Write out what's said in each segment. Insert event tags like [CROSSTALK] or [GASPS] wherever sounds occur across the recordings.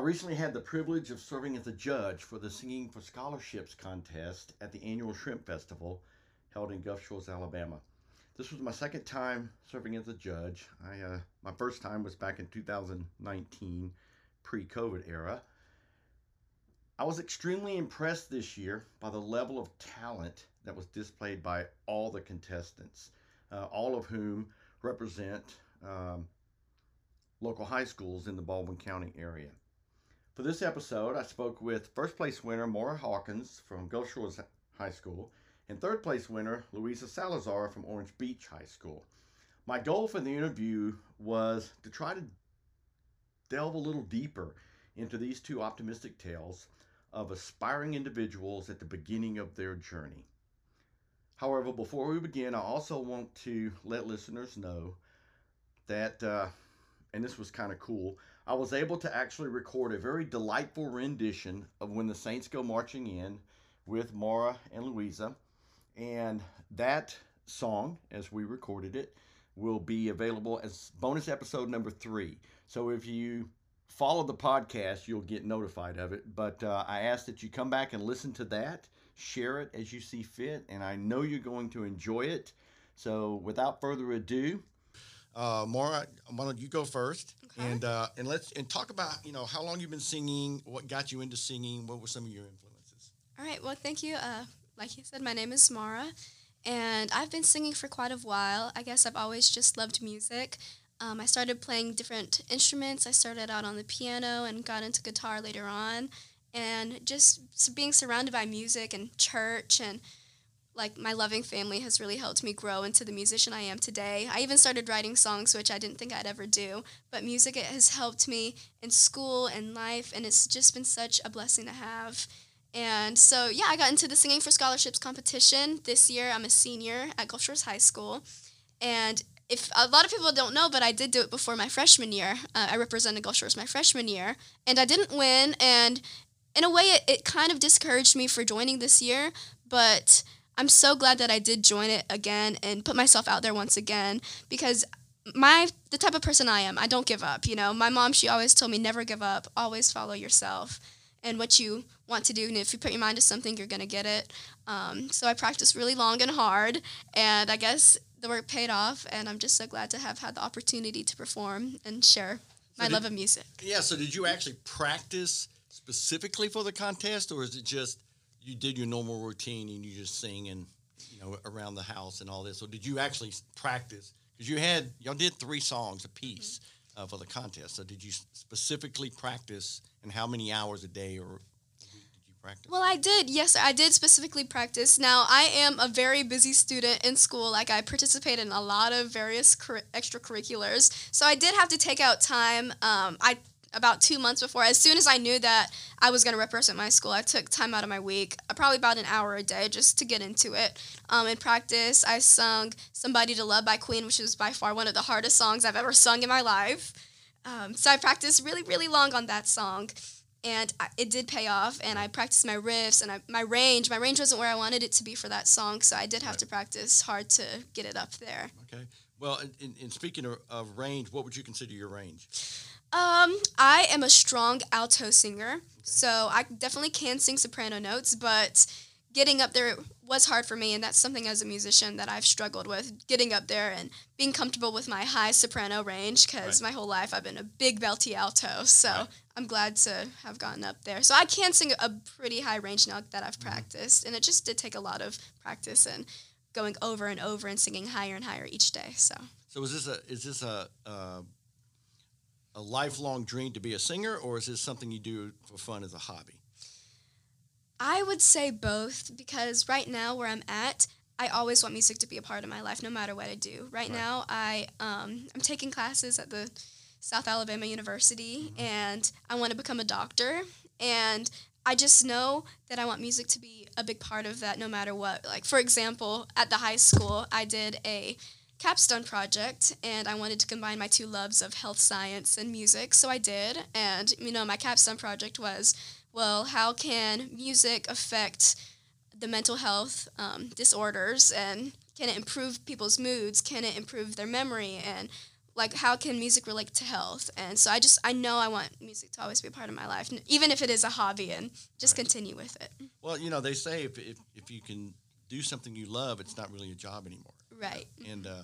recently had the privilege of serving as a judge for the Singing for Scholarships contest at the annual Shrimp Festival held in Gulf Shores, Alabama. This was my second time serving as a judge. I, uh, my first time was back in 2019, pre COVID era. I was extremely impressed this year by the level of talent that was displayed by all the contestants, uh, all of whom represent um, local high schools in the Baldwin County area. For this episode, I spoke with first place winner Maura Hawkins from Gulf Shores High School and third place winner Luisa Salazar from Orange Beach High School. My goal for the interview was to try to delve a little deeper into these two optimistic tales of aspiring individuals at the beginning of their journey. However, before we begin, I also want to let listeners know that, uh, and this was kind of cool, I was able to actually record a very delightful rendition of When the Saints Go Marching In with Maura and Luisa. And that song, as we recorded it, will be available as bonus episode number three. So if you follow the podcast, you'll get notified of it. But uh, I ask that you come back and listen to that, share it as you see fit, and I know you're going to enjoy it. So without further ado, uh, Maura, why don't you go first, okay. and uh, and let's and talk about you know how long you've been singing, what got you into singing, what were some of your influences? All right, well, thank you. Uh, like you said, my name is Maura, and I've been singing for quite a while. I guess I've always just loved music. Um, I started playing different instruments. I started out on the piano and got into guitar later on. And just being surrounded by music and church and like my loving family has really helped me grow into the musician I am today. I even started writing songs, which I didn't think I'd ever do. But music it has helped me in school and life, and it's just been such a blessing to have. And so, yeah, I got into the Singing for Scholarships competition. This year, I'm a senior at Gulf Shores High School. And if a lot of people don't know, but I did do it before my freshman year. Uh, I represented Gulf Shores my freshman year, and I didn't win. And in a way, it, it kind of discouraged me for joining this year. But I'm so glad that I did join it again and put myself out there once again because my the type of person I am, I don't give up. You know, my mom she always told me never give up, always follow yourself and what you want to do. And if you put your mind to something, you're going to get it. Um, so I practiced really long and hard, and I guess the work paid off. And I'm just so glad to have had the opportunity to perform and share my so love of music. Yeah. So did you actually practice specifically for the contest, or is it just you did your normal routine and you just sing and you know around the house and all this? Or did you actually practice? Because you had y'all did three songs a piece. Mm-hmm uh, for the contest. So did you specifically practice, and how many hours a day or did you practice? Well, I did. Yes, I did specifically practice. Now, I am a very busy student in school. Like, I participate in a lot of various cur- extracurriculars. So I did have to take out time. Um, I about two months before, as soon as I knew that I was going to represent my school, I took time out of my week, uh, probably about an hour a day, just to get into it. Um, in practice, I sung Somebody to Love by Queen, which is by far one of the hardest songs I've ever sung in my life. Um, so I practiced really, really long on that song. And I, it did pay off, and I practiced my riffs and I, my range. My range wasn't where I wanted it to be for that song, so I did have right. to practice hard to get it up there. Okay. Well, in, in speaking of, of range, what would you consider your range? Um, I am a strong alto singer, so I definitely can sing soprano notes, but getting up there was hard for me, and that's something as a musician that I've struggled with getting up there and being comfortable with my high soprano range because right. my whole life I've been a big belty alto. So right. I'm glad to have gotten up there. So I can sing a pretty high range now that I've mm-hmm. practiced, and it just did take a lot of practice and going over and over and singing higher and higher each day. So. So is this a is this a uh a lifelong dream to be a singer, or is this something you do for fun as a hobby? I would say both because right now where I'm at, I always want music to be a part of my life, no matter what I do. Right, right. now, I um, I'm taking classes at the South Alabama University, mm-hmm. and I want to become a doctor. And I just know that I want music to be a big part of that, no matter what. Like for example, at the high school, I did a capstone project and I wanted to combine my two loves of health science and music, so I did. And you know, my capstone project was, well, how can music affect the mental health um, disorders and can it improve people's moods? Can it improve their memory? And like how can music relate to health? And so I just I know I want music to always be a part of my life, even if it is a hobby, and just Right. continue with it. Well, you know, they say if, if, if you can do something you love, it's not really a job anymore. Right. [LAUGHS] And uh,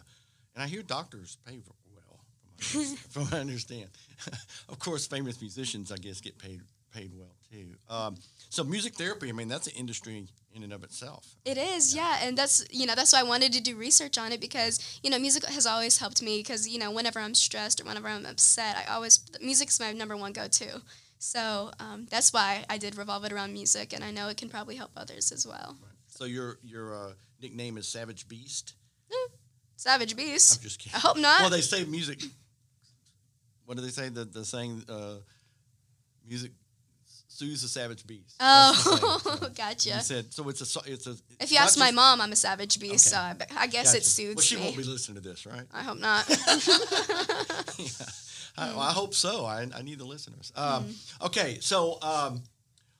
and I hear doctors pay well, from what I- [LAUGHS] from what I understand. [LAUGHS] of course, famous musicians, I guess, get paid paid well too. Um, so music therapy, I mean, that's an industry in and of itself. It is, yeah. and that's you know that's why I wanted to do research on it because you know music has always helped me because you know whenever I'm stressed or whenever I'm upset, I always music's my number one go to. So um, that's why I did revolve it around music, and I know it can probably help others as well. So your your uh, nickname is Savage Beast. Savage Beast. I'm just kidding. I hope not. Well, they say music. What do they say? The the saying, uh, music soothes the savage beast. Oh, so. [LAUGHS] gotcha. You said so. It's a it's a. If you ask my mom, I'm a savage beast, Okay. so I, I guess Gotcha. it soothes Well, she me. won't be listening to this, right? I hope not. [LAUGHS] yeah. [LAUGHS] I, well, I hope so. I, I need the listeners. Um, Mm-hmm. Okay, so um,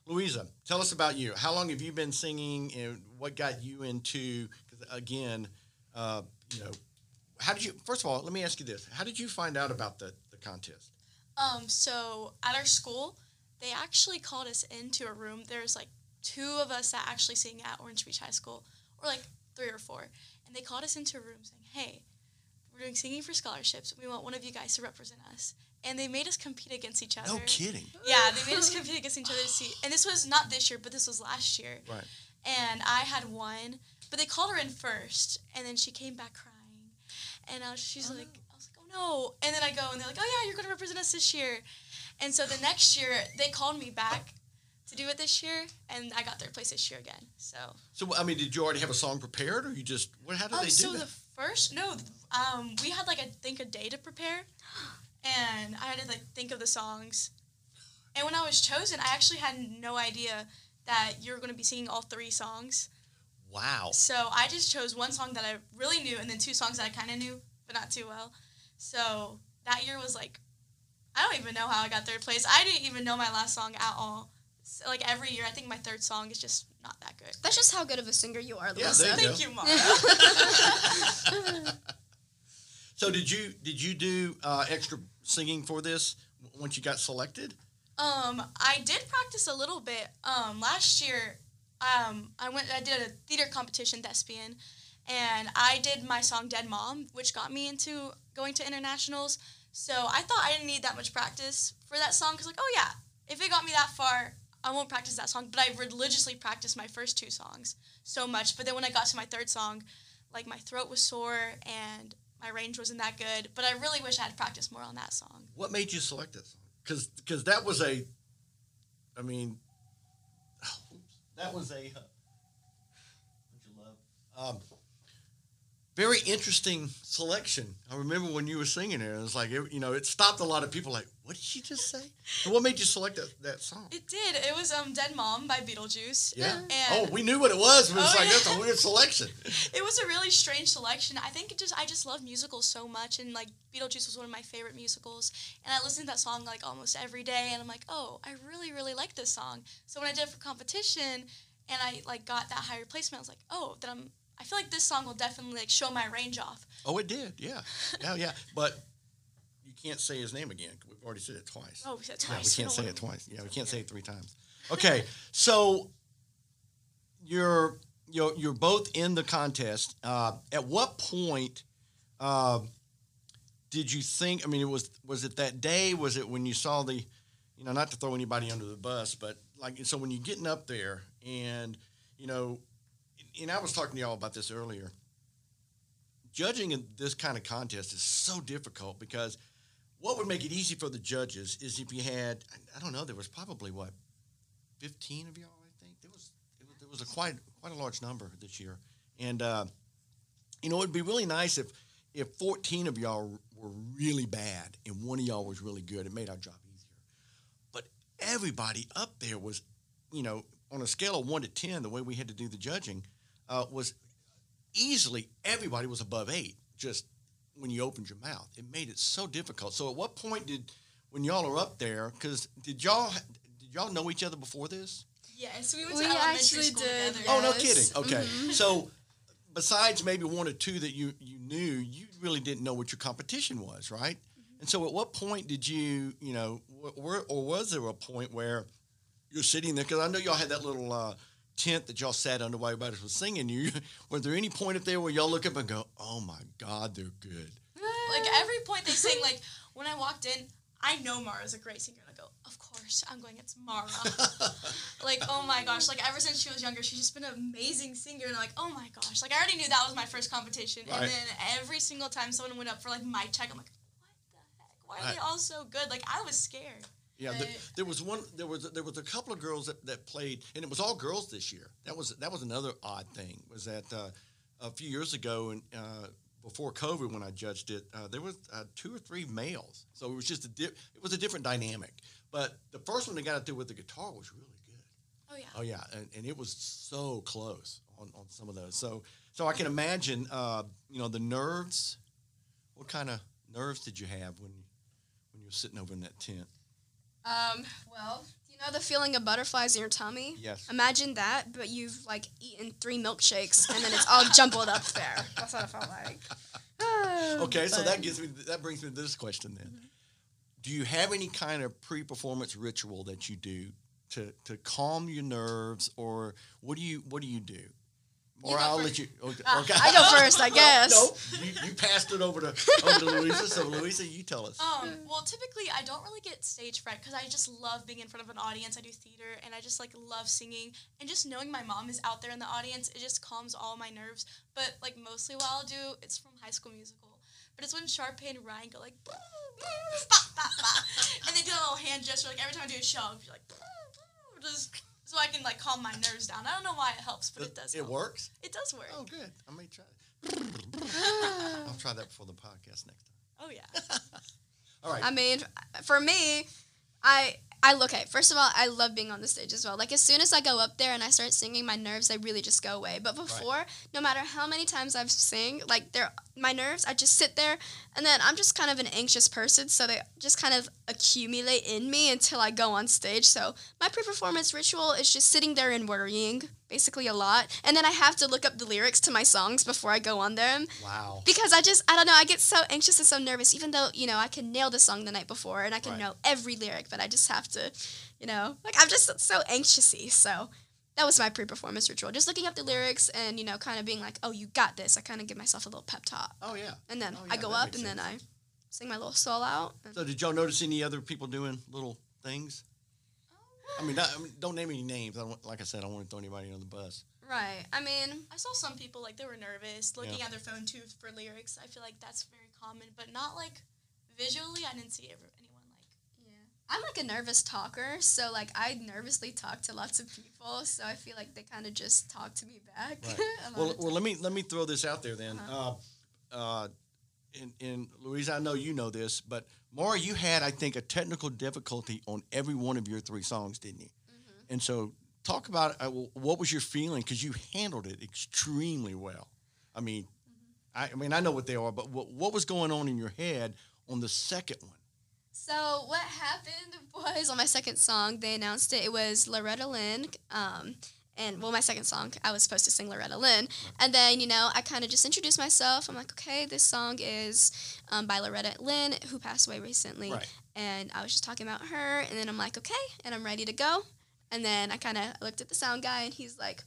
Luisa, tell us about you. How long have you been singing, and what got you into? Because again, uh, you know, how did you? First of all, let me ask you this: How did you find out about the the contest? Um, so at our school, they actually called us into a room. There's like two of us that actually sing at Orange Beach High School, or like three or four, and they called us into a room saying, "Hey, we're doing singing for scholarships. We want one of you guys to represent us." And they made us compete against each other. No kidding. Yeah, they made us compete against each other to see. And this was not this year, but this was last year. Right. And I had won, but they called her in first, and then she came back crying, and I was, she's like, I was like, oh no. And then I go, and they're like, oh yeah, you're gonna represent us this year. And so the next year they called me back to do it this year, and I got third place this year again. So. So I mean, did you already have a song prepared, or you just what? How did Um, they do so that? the first no, um, we had like I think a day to prepare, and I had to like think of the songs. And when I was chosen, I actually had no idea that you were going to be singing all three songs. Wow. So I just chose one song that I really knew, and then two songs that I kind of knew, but not too well. So that year was like, I don't even know how I got third place. I didn't even know my last song at all. So, like every year, I think my third song is just not that good. That's just how good of a singer you are, Yeah, Luisa. there you Thank you, Maura. [LAUGHS] So did you did you do uh, extra singing for this once you got selected? Um, I did practice a little bit. Um, last year, um, I went. I did a theater competition, thespian, and I did my song "Dead Mom," which got me into going to internationals. So I thought I didn't need that much practice for that song because, like, oh yeah, if it got me that far, I won't practice that song. But I religiously practiced my first two songs so much. But then when I got to my third song, like my throat was sore and my range wasn't that good. But I really wish I had practiced more on that song. What made you select that song? Because because that was a, I mean, that was a. Uh, [LAUGHS] don't you love? Um, very interesting selection. I remember when you were singing it, it was like it, you know it stopped a lot of people. Like, what did she just say? So what made you select that, that song? It did. It was um Dead Mom by Beetlejuice. Yeah. And oh, we knew what it was. But it's Oh, like yeah. that's a weird selection. it was a really strange selection. I think it just I just love musicals so much and like Beetlejuice was one of my favorite musicals. And I listened to that song like almost every day and I'm like, "Oh, I really really like this song." So when I did it for competition and I like got that higher placement, I was like, "Oh, then I'm I feel like this song will definitely like show my range off." Oh, it did. Yeah, yeah, yeah. But you can't say his name again. We've already said it twice. Oh, we said Yeah, we can't say it [LAUGHS] twice. Yeah, we can't say it three times. Okay, so you're you're you're both in the contest. Uh, at what point uh, did you think? I mean, it was was it that day? Was it when you saw the, you know, not to throw anybody under the bus, but like so when you're getting up there and you know, and I was talking to y'all about this earlier. Judging in this kind of contest is so difficult because what would make it easy for the judges is if you had I don't know there was probably what 15 of y'all I think? There was it was, there was a quite quite a large number this year. And uh, you know it'd be really nice if if 14 of y'all were really bad and one of y'all was really good. It made our job easier. But everybody up there was you know on a scale of 1 to 10 the way we had to do the judging uh, was easily everybody was above 8 just when you opened your mouth. It made it so difficult. So at what point did when y'all are up there? Because did y'all did y'all know each other before this? Yes, we went We to elementary actually school did, together. Oh no, kidding. Okay, Mhm. so besides maybe one or two that you you knew, you really didn't know what your competition was, right? And so, at what point did you, you know, wh- where, or was there a point where you're sitting there? Because I know y'all had that little uh, tent that y'all sat under while everybody was singing. You [LAUGHS] was there any point up there where y'all look up and go, "Oh my God, they're good"? Like every point they sing, like when I walked in, I know Maura's a great singer. And I go, of course, I'm going it's Maura. [LAUGHS] like, oh my gosh, like ever since she was younger, she's just been an amazing singer. And I'm like, oh my gosh, like I already knew that was my first competition. Right. And then every single time someone went up for like my check, I'm like, what the heck? Why are they all so good? Like I was scared. Yeah, the, there was one. There was there was a couple of girls that, that played, and it was all girls this year. That was that was another odd thing. Was that uh, a few years ago, and uh, before COVID, when I judged it, uh, there was uh, two or three males. So it was just a di- it was a different dynamic. But the first one that got up there with the guitar was really good. Oh yeah. Oh yeah, and, and it was so close on, on some of those. So so I can imagine, uh, you know, the nerves. What kind of nerves did you have when when you were sitting over in that tent? Um, well, you know the feeling of butterflies in your tummy? Yes. Imagine that, but you've like eaten three milkshakes and then it's all jumbled up there. That's what it felt like. [LAUGHS] Okay, so that gives me that brings me to this question then. Do you have any kind of pre-performance ritual that you do to to calm your nerves, or what do you what do you do? Or You go I'll first. let you. Okay, [LAUGHS] okay. I go [LAUGHS] first, I guess. No, you, you passed it over to over to Luisa. So Luisa, you tell us. Um, well, typically I don't really get stage fright because I just love being in front of an audience. I do theater and I just like love singing and just knowing my mom is out there in the audience. It just calms all my nerves. But like mostly what I'll do, it's from High School Musical. But it's when Sharpay and Ryan go like, "Boo, boo, ba, ba, ba," and they do a little hand gesture. Like every time I do a show, I'll be like, "Boo, boo," just so I can like calm my nerves down. I don't know why it helps, but it does. It help. works. It does work. Oh, good. I may try. [LAUGHS] I'll try that before the podcast next time. Oh yeah. [LAUGHS] All right. I mean, for me, I I look at first of all, I love being on the stage as well. Like as soon as I go up there and I start singing, my nerves they really just go away. But before, no matter how many times I've sing, like they're my nerves, I just sit there and then I'm just kind of an anxious person, so they just kind of accumulate in me until I go on stage. So my pre-performance ritual is just sitting there and worrying, basically a lot, and then I have to look up the lyrics to my songs before I go on them wow. because I just I don't know I get so anxious and so nervous even though you know I can nail the song the night before and I can Right. know every lyric but I just have to you know like I'm just so anxiousy so that was my pre-performance ritual just looking up the lyrics and you know kind of being like oh you got this I kind of give myself a little pep talk Oh yeah. and then Oh, I go up makes and then. I sing my little soul out So did y'all notice any other people doing little things? I mean, not, I mean, don't name any names. I don't, like I said, I don't want to throw anybody on the bus. right I mean I saw some people like they were nervous looking Yeah. at their phone too for lyrics. I feel like that's very common, but not like visually. I didn't see ever, anyone like. Yeah. I'm like a nervous talker, so like I nervously talk to lots of people, so I feel like they kind of just talk to me back. Right. [LAUGHS] Well, well, let me let me throw this out there then. Uh-huh. Uh, uh, and, and Louise, I know you know this, but Maura, you had I think a technical difficulty on every one of your three songs, didn't you? Mm-hmm. And so, talk about uh, what was your feeling because you handled it extremely well. I mean, Mm-hmm. I, I mean, I know what they are, but what, what was going on in your head on the second one? So what happened [LAUGHS] was on my second song, they announced it. It was Loretta Lynn. Um, and well, my second song, I was supposed to sing Loretta Lynn. And then, you know, I kind of just introduced myself. I'm like, okay, this song is um, by Loretta Lynn, who passed away recently. Right. And I was just talking about her. And then I'm like, okay, and I'm ready to go. And then I kind of looked at the sound guy, and he's like,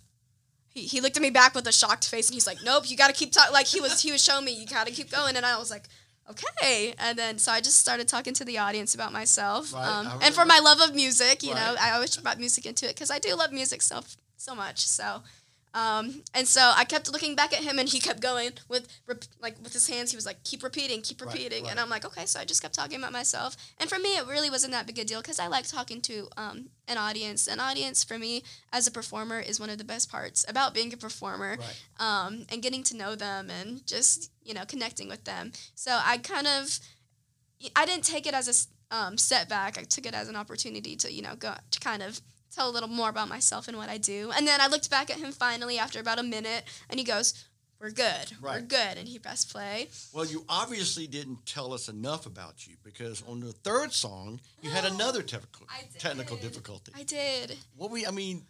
he, he looked at me back with a shocked face, and he's like, nope, you got to keep talking. Like he was he was showing me, you got to keep going. And I was like, okay. And then so I just started talking to the audience about myself, Right, um, I and for my love of music, you know, I always brought music into it because I do love music so so much. So. Um, and so I kept looking back at him, and he kept going with rep- like with his hands. He was like, "Keep repeating, keep repeating," right. and I'm like, "Okay." So I just kept talking about myself, and for me, it really wasn't that big a deal because I like talking to um, an audience. An audience for me as a performer is one of the best parts about being a performer Right. um, and getting to know them and just you know connecting with them. So I kind of I didn't take it as a um, setback. I took it as an opportunity to you know go to kind of tell a little more about myself and what I do. And then I looked back at him finally after about a minute, and he goes, "We're good, we're good," and he pressed play. Well, you obviously didn't tell us enough about you because on the third song you had [GASPS] another technical technical difficulty. I did. What we, I mean,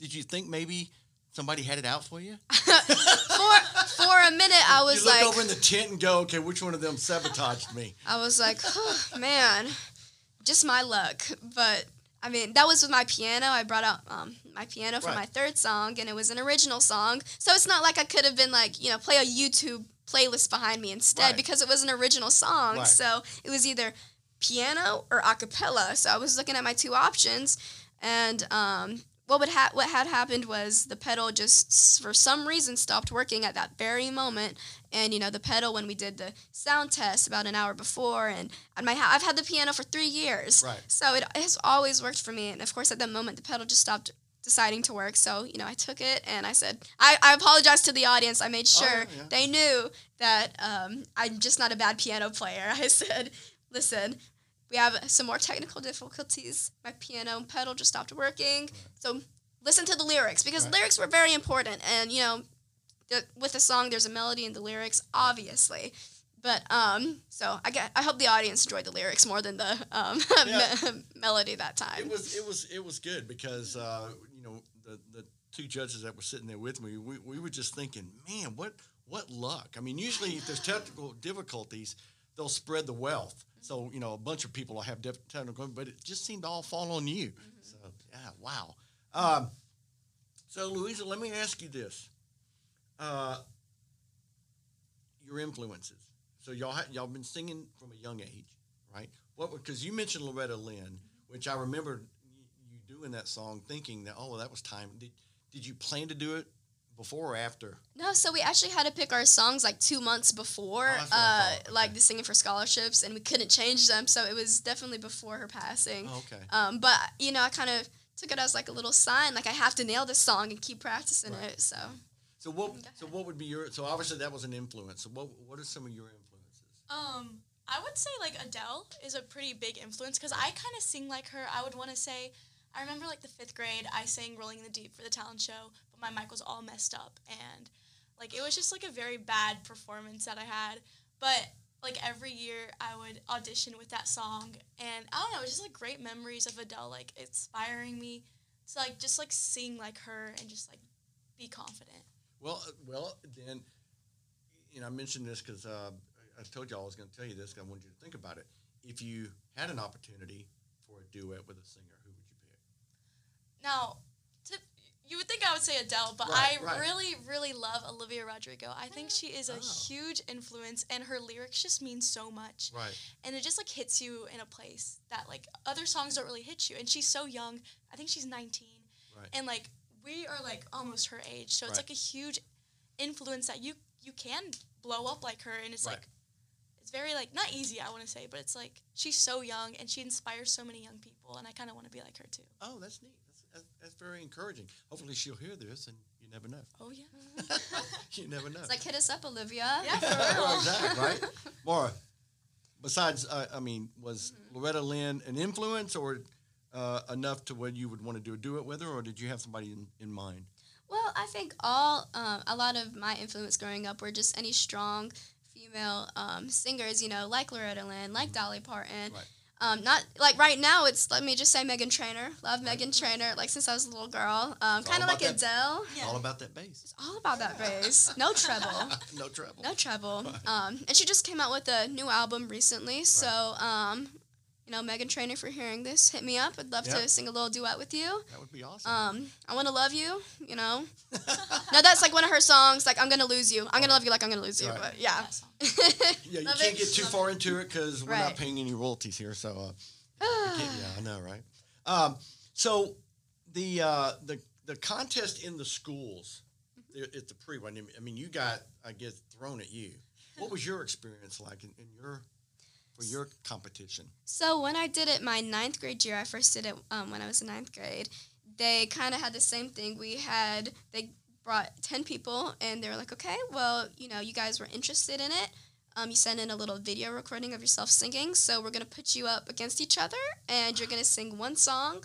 did you think maybe somebody had it out for you? For [LAUGHS] for for a minute I was you look like over in the tent and go, okay, which one of them sabotaged me? I was like, oh, man, just my luck. But I mean, that was with my piano. I brought out um, my piano for Right. my third song, and it was an original song. So it's not like I could have been like, you know, play a YouTube playlist behind me instead Right. because it was an original song. Right. So it was either piano or a cappella. So I was looking at my two options, and um, what would ha- what had happened was the pedal just for some reason stopped working at that very moment and you know the pedal when we did the sound test about an hour before and and my ha- I've had the piano for 3 years Right. so it has always worked for me and of course at that moment the pedal just stopped deciding to work so you know I took it and I said I, I apologized to the audience I made Oh, sure yeah, yeah. they knew that um, I'm just not a bad piano player [LAUGHS] I said listen we have some more technical difficulties. My piano pedal just stopped working. So listen to the lyrics because Right. lyrics were very important. And you know, with a song, there's a melody in the lyrics, obviously. But um, so I get. I hope the audience enjoyed the lyrics more than the um, [LAUGHS] Yeah. me- melody that time. It was it was it was good because uh, you know the the two judges that were sitting there with me, we, we were just thinking, man, what what luck. I mean, usually if there's technical difficulties, they'll spread the wealth. So you know, a bunch of people will have technical, but it just seemed to all fall on you. So yeah, wow. Um, so Louisa, let me ask you this: uh, your influences. So y'all ha- y'all been singing from a young age, right? What because you mentioned Loretta Lynn, which I remember y- you doing that song, thinking that oh that was time. Did did you plan to do it before or after? No, so we actually had to pick our songs like two months before, Oh, that's what I uh. Okay. like the singing for scholarships, and we couldn't change them. So it was definitely before her passing. Oh, okay. Um, but you know, I kind of took it as like a little sign, like I have to nail this song and keep practicing Right. it. So So what so what would be your so obviously that was an influence. So what what are some of your influences? Um, I would say like Adele is a pretty big influence because I kind of sing like her. I would want to say, I remember like the fifth grade, I sang "Rolling in the Deep" for the talent show, but my mic was all messed up and like it was just like a very bad performance that I had. But like every year, I would audition with that song, and I don't know, it was just like great memories of Adele, like inspiring me to like just like sing like her and just like be confident. Well, uh, well, then, you know, I mentioned this because uh, I- told you I was going to tell you this. 'cause I wanted you to think about it. If you had an opportunity for a duet with a singer, who would you pick? Now, to, you would think I would say Adele, but Right, I right. really, really love Olivia Rodrigo. I think she is a Oh. huge influence, and her lyrics just mean so much. Right. And it just like hits you in a place that like other songs don't really hit you. And she's so young. I think she's 19. Right. And like we are like almost her age, so it's Right. like a huge influence that you you can blow up like her, and it's Right. like it's very like not easy I want to say, but it's like she's so young and she inspires so many young people, and I kind of want to be like her too. Oh, that's neat. That's, that's, that's very encouraging. Hopefully, she'll hear this, and you never know. Oh yeah. [LAUGHS] you never know. it's like hit us up, Olivia. Yeah, for [LAUGHS] real. exactly, right? [LAUGHS] Maura, besides, uh, I mean, was Loretta Lynn an influence or uh, enough to where you would want to do a duet with her, or did you have somebody in, in mind? Well, I think all um, a lot of my influence growing up were just any strong female um, singers, you know, like Loretta Lynn, like Dolly Parton. Mm-hmm. Right. Um, not like right now. It's let me just say Meghan Trainor. Love Meghan Trainor. Like since I was a little girl. Um, kind of like that- Adele. Yeah. All about that bass. It's all about that bass. No [LAUGHS] treble. no trouble. No trouble. Um, and she just came out with a new album recently. So, um, you know, Meghan Trainor, for hearing this, hit me up. I'd love Yep. to sing a little duet with you. That would be awesome. Um, I want to love you. You know. [LAUGHS] no, that's like one of her songs. Like I'm gonna lose you. I'm gonna love you like I'm gonna lose you. Right. But yeah. [LAUGHS] Yeah, you love can't it. get too Love far into it because we're not paying any royalties here. So, uh, [SIGHS] yeah, I know, right? Um, so the uh, the the contest in the schools, the- it's the pre one. I mean, you got, I guess, thrown at you. What was your experience like in, in your for your competition? So when I did it my ninth grade year, I first did it um, when I was in ninth grade. They kind of had the same thing. We had they brought ten people, and they were like, "Okay, well, you know, you guys were interested in it. Um, you send in a little video recording of yourself singing. So we're gonna put you up against each other, and you're gonna sing one song."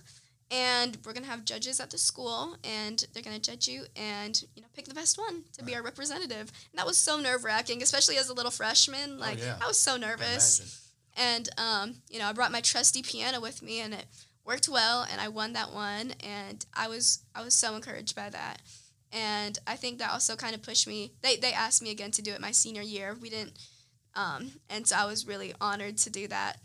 And we're gonna have judges at the school, and they're gonna judge you, and you know, pick the best one to be our representative. And that was so nerve wracking, especially as a little freshman. Like yeah. I was so nervous. And um, you know, I brought my trusty piano with me, and it worked well, and I won that one, and I was I was so encouraged by that. and I think that also kind of pushed me. They they asked me again to do it my senior year. We didn't, um, and so I was really honored to do that.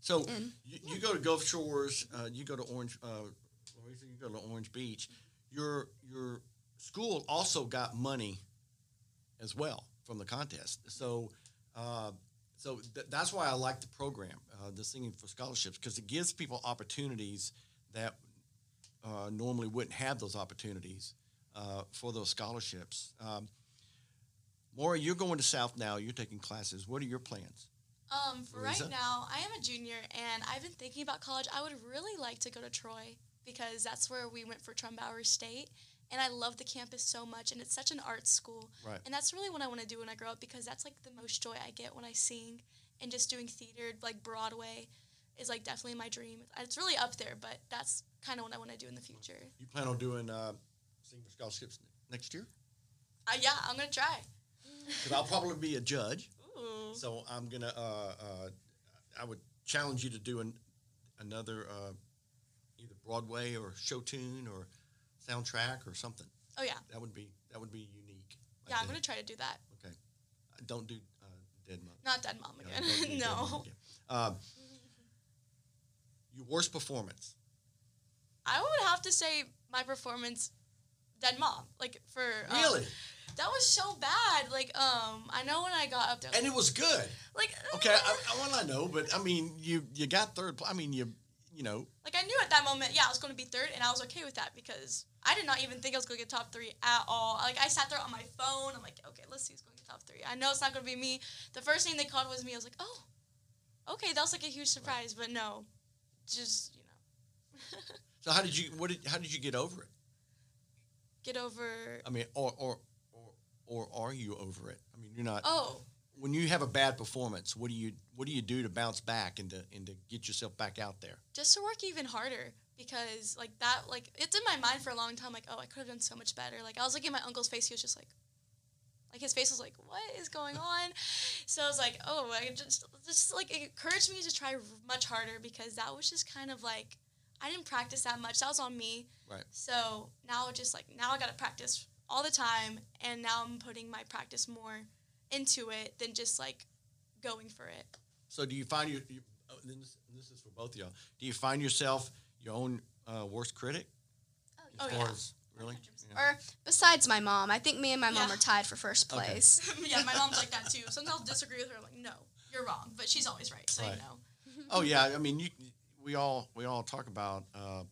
So And- you, you go to Gulf Shores, uh, you go to Orange, uh, where is it? you go to Orange Beach. Your your school also got money as well from the contest. So uh, so th- that's why I like the program, uh, the Singing for Scholarships, because it gives people opportunities that uh, normally wouldn't have those opportunities uh, for those scholarships. Um, Maura, you're going to South now. You're taking classes. What are your plans? Um, for right now, I am a junior and I've been thinking about college. I would really like to go to Troy because that's where we went for Trumbauer State. And I love the campus so much, and it's such an art school. Right. And that's really what I want to do when I grow up because that's like the most joy I get when I sing. And just doing theater, like Broadway, is like definitely my dream. It's really up there, but that's kind of what I want to do in the future. You plan on doing uh, Singing for Scholarships next year? Uh, yeah, I'm gonna try. [LAUGHS] Because I'll probably be a judge. Ooh. So I'm gonna. Uh, uh, I would challenge you to do an, another uh, either Broadway or show tune or soundtrack or something. Oh yeah, That would be that would be unique. I yeah. I'm gonna try to do that. Okay. Uh, Don't do uh, Dead Mom. Not Dead Mom again. do Dead [LAUGHS] Mom no. again. Um, your worst performance. I would have to say my performance, Dead Mom. Like for um, Really? that was so bad. Like um, I know when I got up there, And it was good. like Okay. I, [LAUGHS] I, well, I know, but I mean, you you got third. I mean, you you know, like I knew at that moment, yeah, I was going to be third, and I was okay with that because I did not even think I was going to get top three at all. Like I sat there on my phone. I'm like, okay, let's see who's going to get top three. I know it's not going to be me. The first thing they called was me. I was like, oh, okay, that was like a huge surprise, but no, just you know, [LAUGHS] So how did you what did how did you get over it? get over. I mean, or or or, or are you over it? I mean, you're not. Oh, When you have a bad performance, what do you what do you do to bounce back and to and to get yourself back out there? just to work even harder because like that like it's in my mind for a long time like oh i could have done so much better like i was looking at my uncle's face he was just like like his face was like what is going [LAUGHS] on so i was like oh i just just like it encouraged me to try much harder because that was just kind of like i didn't practice that much that was on me Right. so now just like now i gotta practice all the time and now i'm putting my practice more into it than just like going for it So do you find you? you oh, and this, this is for both of y'all. Do you find yourself your own uh, worst critic? Oh, As yeah. far as really? 100%. Yeah. Or besides my mom, I think me and my mom Yeah. are tied for first Okay. place. [LAUGHS] yeah, my mom's like that too. Sometimes I'll disagree with her. I'm like, no, you're wrong, but she's always right. So Right. you know. Oh yeah, I mean, you, we all we all talk about, uh,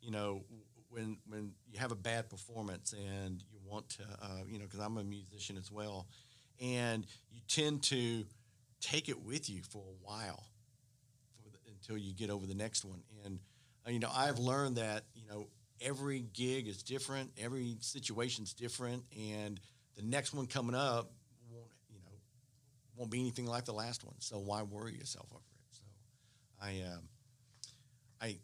you know, when when you have a bad performance and you want to, uh, you know, because I'm a musician as well, and you tend to take it with you for a while, for the, until you get over the next one. And uh, you know, I've learned that you know every gig is different, every situation's different, and the next one coming up won't, you know, won't be anything like the last one. So why worry yourself over it? So I, um, I,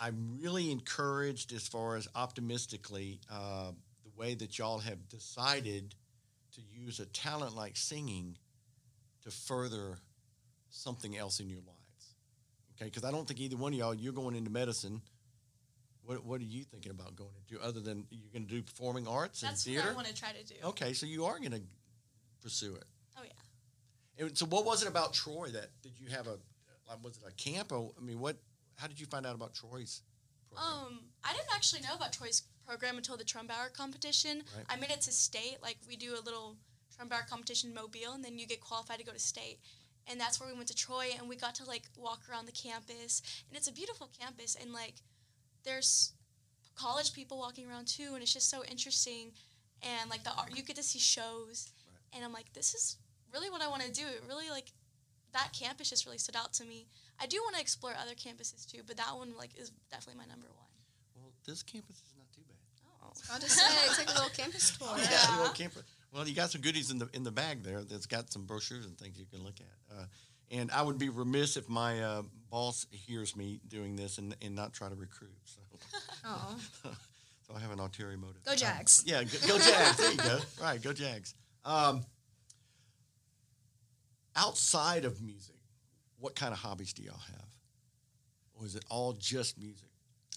I'm really encouraged as far as optimistically uh, the way that y'all have decided to use a talent like singing to further something else in your lives. Okay, because I don't think either one of y'all you're going into medicine. What What are you thinking about going into other than you're going to do performing arts That's and what theater? I want to try to do. Okay, so you are going to pursue it. Oh yeah. And so, what was it about Troy that did you have a like, was it a camp? Or, I mean, what? How did you find out about Troy's? Program? Um, I didn't actually know about Troy's program until the Trumbauer competition. Right. I made it to state. Like we do a little Trumbauer competition in Mobile, and then you get qualified to go to state. And that's where we went to Troy, and we got to like walk around the campus, and it's a beautiful campus, and like there's college people walking around too, and it's just so interesting. And like the art, you get to see shows, Right. and I'm like, this is really what I want to do. It really like that campus just really stood out to me. I do want to explore other campuses too, but that one like is definitely my number one. well, this campus is not too bad. Oh. I'll just say, take a little campus [LAUGHS] tour. Yeah. Yeah, a little camper. Well, you got some goodies in the in the bag there. That's got some brochures and things you can look at. Uh, and I would be remiss if my uh, boss hears me doing this and, and not try to recruit. So, [LAUGHS] Oh, [LAUGHS] so I have an ulterior motive. Go Um, Jags. yeah, go, go Jags. There you go. [LAUGHS] Right, go Jags. Um, outside of music, what kind of hobbies do y'all have? Or is it all just music?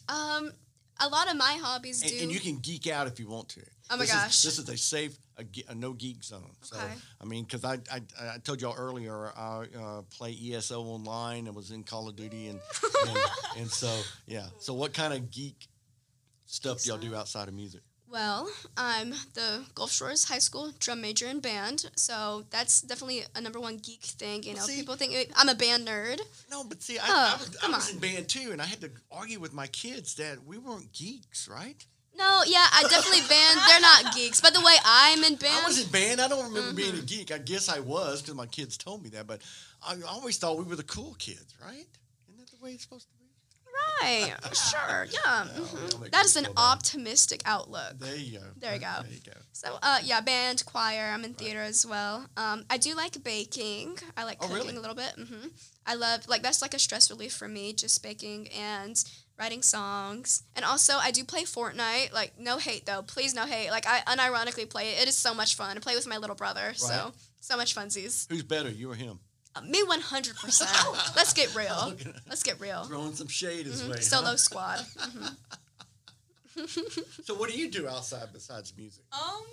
Um, a lot of my hobbies and, do. and you can geek out if you want to. Oh my This is- gosh. this is a safe, a, a no geek zone. So Okay. I mean, because I, I I told y'all earlier, I uh, play ESO online. I was in Call of Duty, and and, [LAUGHS] and so yeah. So what kind of geek stuff do y'all do outside of music? Well, I'm the Gulf Shores High School drum major in band, so that's definitely a number one geek thing. You know, See- people think I'm a band nerd. No, but see, I, Oh, I was, I was in band too, and I had to argue with my kids that we weren't geeks, right? No, yeah, I definitely [LAUGHS] band. They're not geeks, but the way I'm in band, I was in band. I don't remember being Mm-hmm. a geek. I guess I was because my kids told me that. But I always thought we were the cool kids, right? Isn't that the way it's supposed to be? Right? [LAUGHS] Sure, yeah. I'll mhm. make That is an optimistic outlook. There you go. There you go. There you go. So, uh, yeah, band, choir. I'm in theater as well. Um, I do like baking. I like Oh, cooking really? a little bit. hmm I love like that's like a stress relief for me, just baking and writing songs. And also, I do play Fortnite. Like, no hate though. Please, no hate. Like, I unironically play it. It is so much fun. I play with my little brother. So, so much funsies. Who's better, you or him? Me, one hundred percent. Let's get real. [LAUGHS] Let's get real. Throwing some shade his Mhm. way. Solo huh? squad. [LAUGHS] Mhm. So what do you do outside besides music? Um,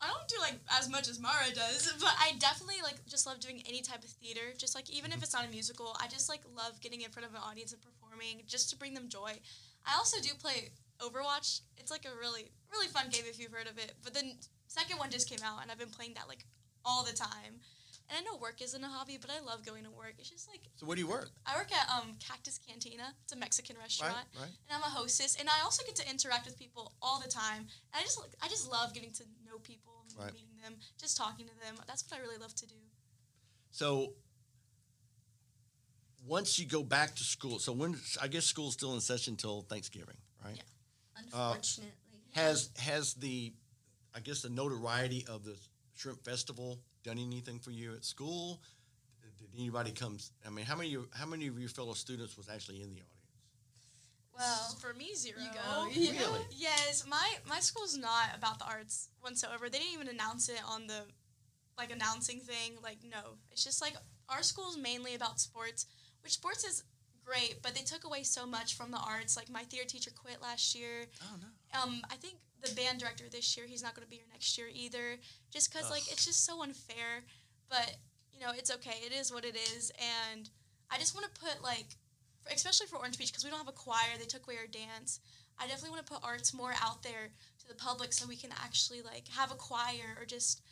I don't do like as much as Maura does, but I definitely like just love doing any type of theater. Just like even if it's not a musical, I just like love getting in front of an audience and performing just to bring them joy. I also do play Overwatch. It's like a really really fun game if you've heard of it. But the second one just came out and I've been playing that like all the time. And I know work isn't a hobby, but I love going to work. It's just like So where do you work? I work at um Cactus Cantina. It's a Mexican restaurant Right, right. and I'm a hostess, and I also get to interact with people all the time. And I just I just love getting to know people, and Right. meeting them, just talking to them. That's what I really love to do. So once you go back to school, so when I guess school's still in session till Thanksgiving, right? Yeah. Unfortunately. Has has the I guess the notoriety of the shrimp festival done anything for you at school? Did anybody come? I mean, how many how many of your fellow students was actually in the audience? Well, for me, zero. You go. Really? Yes, my my school's not about the arts whatsoever. They didn't even announce it on the like announcing thing. Like, no, it's just like our school's mainly about sports, which sports is great, but they took away so much from the arts. Like my theater teacher quit last year. Oh no. um, I think the band director this year, he's not going to be here next year either, just because like it's just so unfair. But you know, it's okay. It is what it is, and I just want to put like, for, especially for Orange Beach, because we don't have a choir. They took away our dance. I definitely want to put arts more out there to the public, so we can actually like have a choir or just,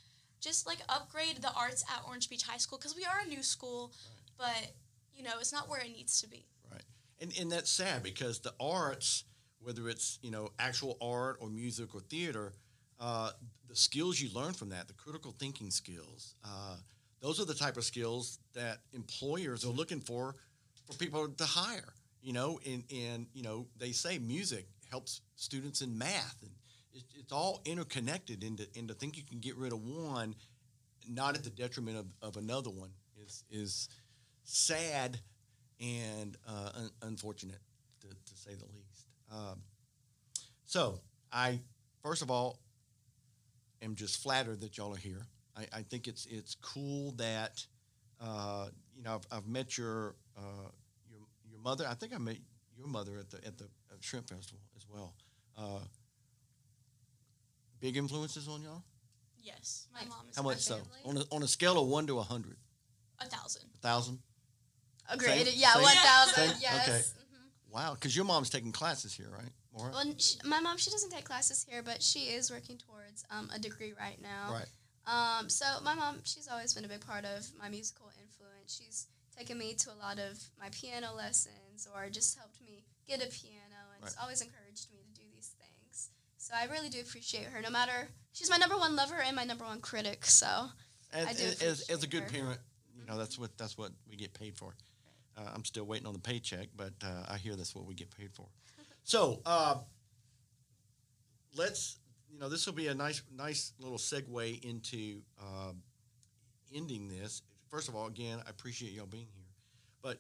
just like upgrade the arts at Orange Beach High School, because we are a new school, but you know, it's not where it needs to be. Right. And and that's sad because the arts, whether it's you know actual art or music or theater, uh, the skills you learn from that, the critical thinking skills, uh, those are the type of skills that employers are looking for for people to hire. You know, and and you know they say music helps students in math, and it, it's all interconnected. And to, think you can get rid of one, not at the detriment of, of another one, is is sad and uh, un- unfortunate, to, to say the least. Um, so, I first of all am just flattered that y'all are here. I, I think it's it's cool that uh, you know I've, I've met your uh, your your mother. I think I met your mother at the at the uh, shrimp festival as well. Uh, big influences on y'all. Yes, my mom is How much so? On a, on a scale of one to a hundred, a thousand. a thousand. Agreed. Same- yeah, same- one thousand. same? Yes. Wow, because your mom's taking classes here, right? Maura? Well, sh my mom, she doesn't take classes here, but she is working towards um, a degree right now. Right. Um, so my mom, she's always been a big part of my musical influence. She's taken me to a lot of my piano lessons, or just helped me get a piano, and Right. always encouraged me to do these things. So I really do appreciate her. No matter, she's my number one lover and my number one critic. So As, I do as, as a good her. parent, you know that's what that's what we get paid for. Uh, I'm still waiting on the paycheck, but uh, I hear that's what we get paid for. So uh, let's, you know, this will be a nice nice little segue into uh, ending this. First of all, again, I appreciate y'all being here, but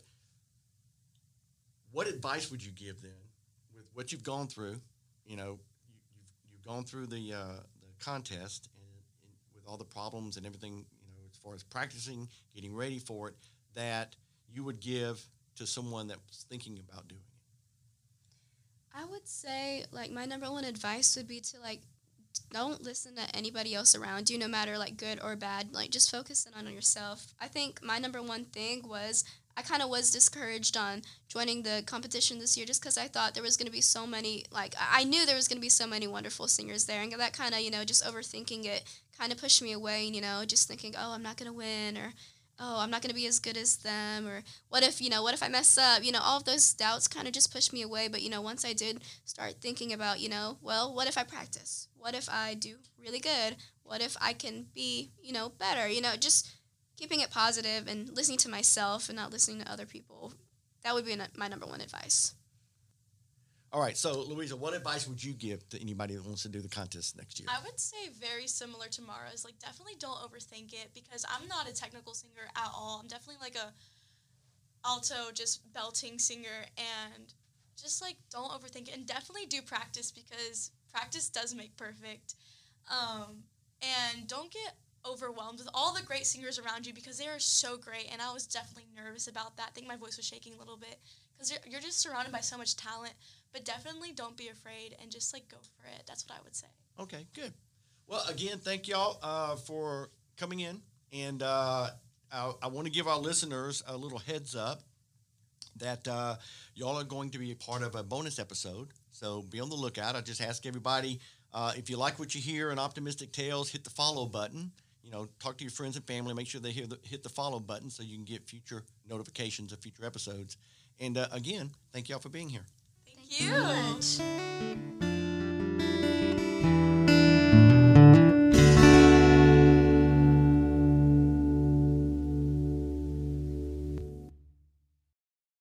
what advice would you give then with what you've gone through? You know, you, you've you've gone through the uh, the contest and, and with all the problems and everything. You know, as far as practicing, getting ready for it, that you would give to someone that was thinking about doing it. I would say like my number one advice would be to like don't listen to anybody else around you no matter like good or bad like just focus in on yourself i think my number one thing was i kind of was discouraged on joining the competition this year just because i thought there was going to be so many like I knew there was going to be so many wonderful singers there and that kind of you know just overthinking it kind of pushed me away and you know just thinking oh i'm not going to win or oh i'm not going to be as good as them or what if you know what if i mess up? You know all of those doubts kind of just pushed me away but you know once i did start thinking about you know well what if i practice? What if i do really good? What if i can be you know better? You know just keeping it positive and listening to myself and not listening to other people. That would be my number one advice All right. So, Luisa, what advice would you give to anybody that wants to do the contest next year? I would say very similar to Maura's. Like, definitely don't overthink it because I'm not a technical singer at all. I'm definitely like a alto, just belting singer, and just like don't overthink it, and definitely do practice because practice does make perfect. Um, and don't get overwhelmed with all the great singers around you because they are so great. And I was definitely nervous about that. I think my voice was shaking a little bit because you're, you're just surrounded by so much talent. But definitely don't be afraid and just like go for it. That's what I would say. Okay, good. Well, again, thank y'all uh, for coming in. And uh, I, I want to give our listeners a little heads up that uh, y'all are going to be a part of a bonus episode. So be on the lookout. I just ask everybody uh, if you like what you hear in Optimistic Tales, hit the follow button. You know, talk to your friends and family. Make sure they the, hit the follow button so you can get future notifications of future episodes. And uh, again, thank y'all for being here. Cute.